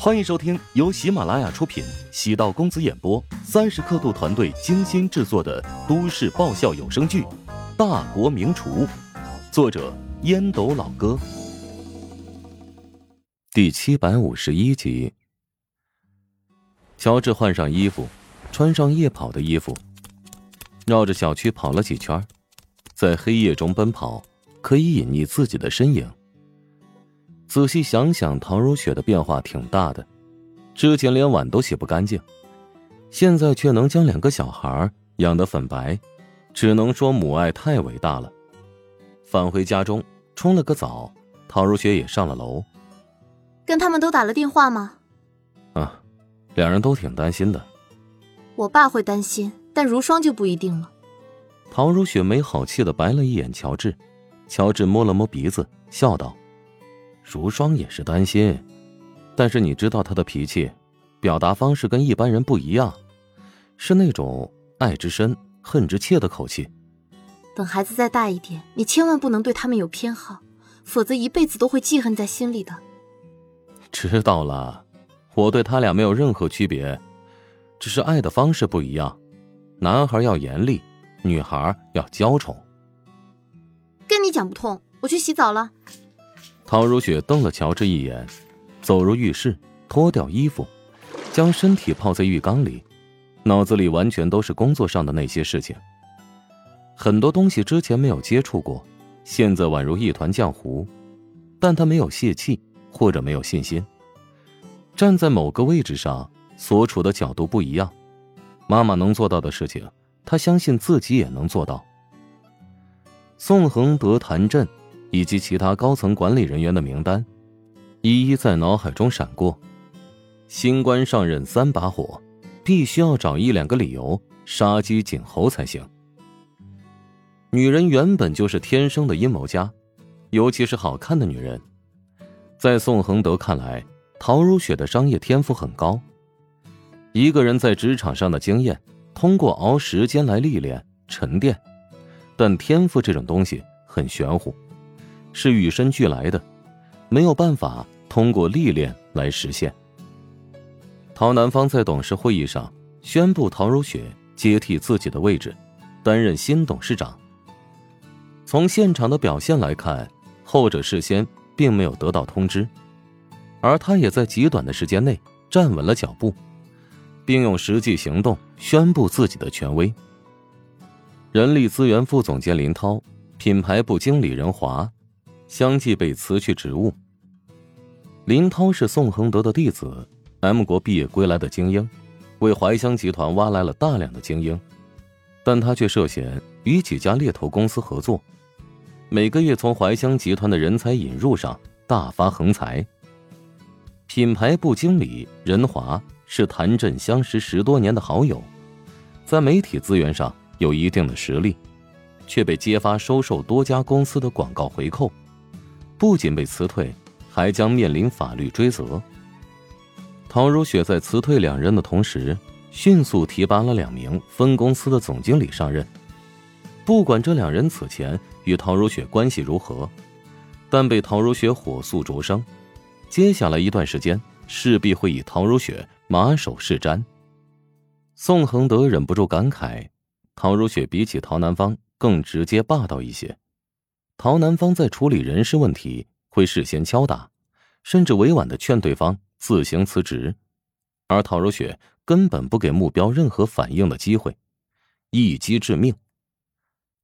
欢迎收听由喜马拉雅出品、喜道公子演播、三十刻度团队精心制作的都市爆笑有声剧《大国名厨》，作者烟斗老哥，第七百五十一集。乔治换上衣服，穿上夜跑的衣服，绕着小区跑了几圈，在黑夜中奔跑可以隐匿自己的身影。仔细想想，唐如雪的变化挺大的，之前连碗都洗不干净，现在却能将两个小孩养得粉白，只能说母爱太伟大了。返回家中，冲了个澡，唐如雪也上了楼。跟他们都打了电话吗？啊，两人都挺担心的。我爸会担心，但如霜就不一定了。唐如雪没好气的白了一眼乔治，乔治摸了摸鼻子，笑道。如霜也是担心，但是你知道他的脾气，表达方式跟一般人不一样，是那种爱之深、恨之切的口气。等孩子再大一点，你千万不能对他们有偏好，否则一辈子都会记恨在心里的。知道了，我对他俩没有任何区别，只是爱的方式不一样。男孩要严厉，女孩要娇宠。跟你讲不通，我去洗澡了。陶如雪瞪了乔治一眼，走入浴室，脱掉衣服，将身体泡在浴缸里，脑子里完全都是工作上的那些事情。很多东西之前没有接触过，现在宛如一团浆糊，但他没有泄气，或者没有信心。站在某个位置上，所处的角度不一样，妈妈能做到的事情，他相信自己也能做到。宋恒德、谭震。以及其他高层管理人员的名单，一一在脑海中闪过。新官上任三把火，必须要找一两个理由杀鸡儆猴才行。女人原本就是天生的阴谋家，尤其是好看的女人。在宋恒德看来，陶如雪的商业天赋很高。一个人在职场上的经验，通过熬时间来历练沉淀，但天赋这种东西很玄乎。是与生俱来的，没有办法通过历练来实现。陶南方在董事会议上宣布陶如雪接替自己的位置，担任新董事长。从现场的表现来看，后者事先并没有得到通知，而他也在极短的时间内站稳了脚步，并用实际行动宣布自己的权威。人力资源副总监林涛，品牌部经理任华。相继被辞去职务。林涛是宋恒德的弟子，M 国毕业归来的精英，为怀香集团挖来了大量的精英，但他却涉嫌与几家猎头公司合作，每个月从怀香集团的人才引入上大发横财。品牌部经理任华是谭震相识十多年的好友，在媒体资源上有一定的实力，却被揭发收受多家公司的广告回扣。不仅被辞退，还将面临法律追责。陶如雪在辞退两人的同时，迅速提拔了两名分公司的总经理上任。不管这两人此前与陶如雪关系如何，但被陶如雪火速灼伤，接下来一段时间势必会以陶如雪马首是瞻。宋恒德忍不住感慨：陶如雪比起陶南方更直接霸道一些。陶南方在处理人事问题会事先敲打，甚至委婉的劝对方自行辞职，而陶如雪根本不给目标任何反应的机会，一击致命。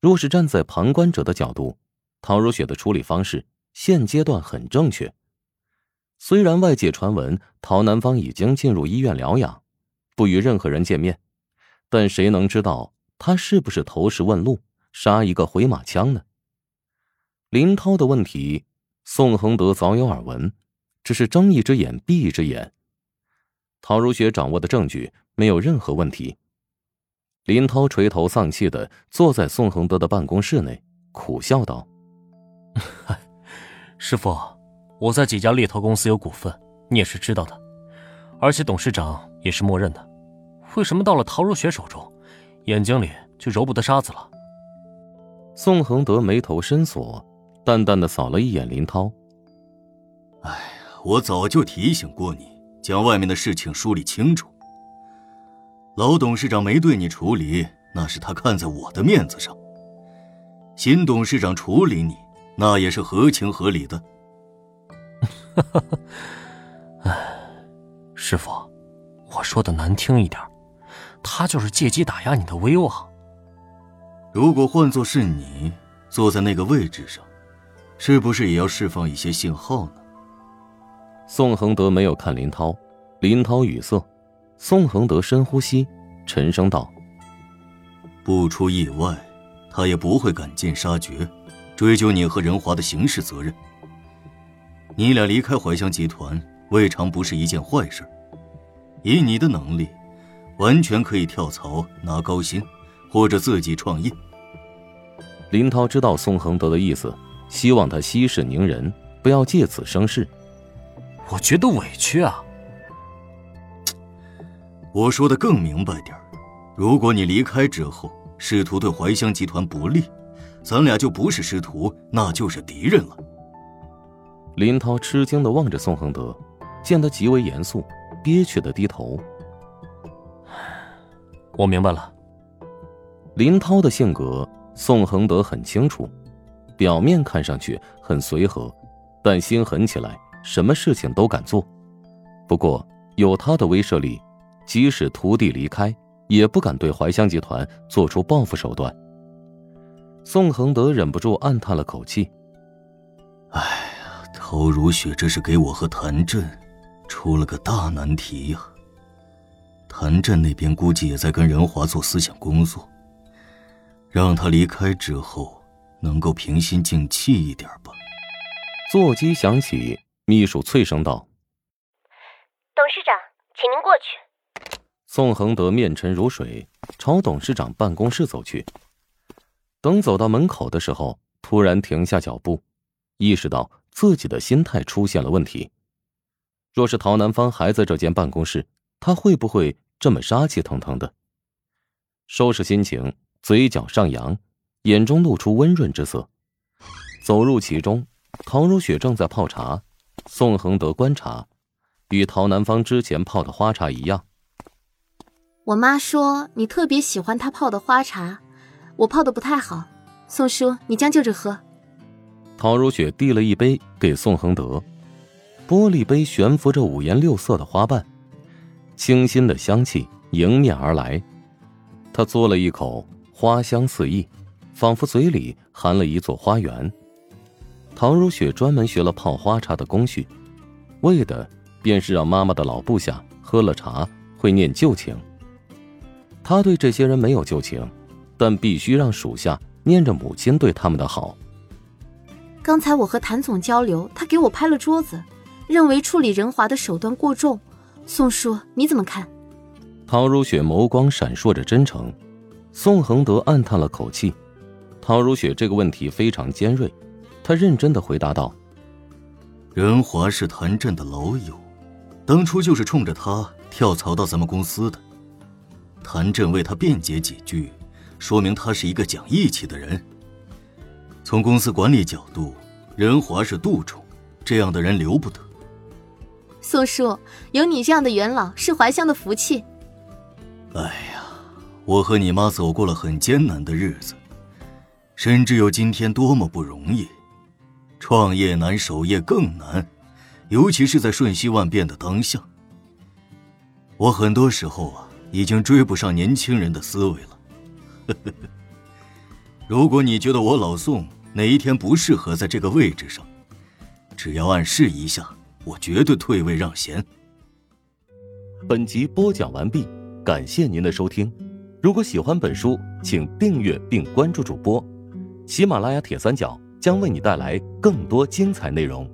若是站在旁观者的角度，陶如雪的处理方式现阶段很正确。虽然外界传闻陶南方已经进入医院疗养，不与任何人见面，但谁能知道他是不是投石问路，杀一个回马枪呢？林涛的问题，宋恒德早有耳闻，只是睁一只眼闭一只眼。陶如雪掌握的证据没有任何问题。林涛垂头丧气的坐在宋恒德的办公室内，苦笑道：“师傅，我在几家猎头公司有股份，你也是知道的，而且董事长也是默认的。为什么到了陶如雪手中，眼睛里就揉不得沙子了？”宋恒德眉头深锁。淡淡的扫了一眼林涛。哎呀，我早就提醒过你，将外面的事情梳理清楚。老董事长没对你处理，那是他看在我的面子上。新董事长处理你，那也是合情合理的。哈哈，哎，师傅，我说的难听一点，他就是借机打压你的威望。如果换作是你，坐在那个位置上，是不是也要释放一些信号呢？宋恒德没有看林涛，林涛语塞。宋恒德深呼吸，沉声道：“不出意外，他也不会赶尽杀绝，追究你和任华的刑事责任。你俩离开怀香集团，未尝不是一件坏事。以你的能力，完全可以跳槽拿高薪，或者自己创业。”林涛知道宋恒德的意思，希望他息事宁人，不要借此生事。我觉得委屈啊。我说的更明白点如果你离开之后试图对怀香集团不利，咱俩就不是师徒，那就是敌人了。林涛吃惊的望着宋恒德，见他极为严肃，憋屈的低头。我明白了。林涛的性格，宋恒德很清楚，表面看上去很随和，但心狠起来，什么事情都敢做。不过有他的威慑力。即使徒弟离开，也不敢对怀香集团做出报复手段。宋恒德忍不住暗叹了口气：“哎呀，陶如雪这是给我和谭震出了个大难题呀。谭震那边估计也在跟任华做思想工作，让他离开之后，能够平心静气一点吧。”座机响起，秘书脆声道：“董事长，请您过去。”宋恒德面沉如水，朝董事长办公室走去。等走到门口的时候，突然停下脚步，意识到自己的心态出现了问题。若是陶南方还在这间办公室，他会不会这么杀气腾腾的？收拾心情，嘴角上扬，眼中露出温润之色。走入其中，陶如雪正在泡茶。宋恒德观察，与陶南方之前泡的花茶一样。我妈说你特别喜欢她泡的花茶，我泡的不太好。宋叔，你将就着喝。陶如雪递了一杯给宋恒德，玻璃杯悬浮着五颜六色的花瓣，清新的香气迎面而来。他嘬了一口，花香四溢，仿佛嘴里含了一座花园。陶如雪专门学了泡花茶的工序，为的便是让妈妈的老部下喝了茶会念旧情。他对这些人没有旧情，但必须让属下念着母亲对他们的好。刚才我和谭总交流，他给我拍了桌子，认为处理任华的手段过重。宋叔，你怎么看？陶如雪眸光闪烁着真诚。宋恒德暗叹了口气。陶如雪这个问题非常尖锐，她认真的回答道：“任华是谭震的老友，当初就是冲着他跳槽到咱们公司的。”谭震为他辩解几句，说明他是一个讲义气的人。从公司管理角度，任华是杜仲，这样的人留不得。宋叔，有你这样的元老是怀乡的福气。哎呀，我和你妈走过了很艰难的日子，深知有今天多么不容易。创业难，守业更难，尤其是在瞬息万变的当下。我很多时候啊。已经追不上年轻人的思维了。如果你觉得我老宋哪一天不适合在这个位置上，只要暗示一下，我绝对退位让贤。本集播讲完毕，感谢您的收听。如果喜欢本书，请订阅并关注主播。喜马拉雅铁三角将为你带来更多精彩内容。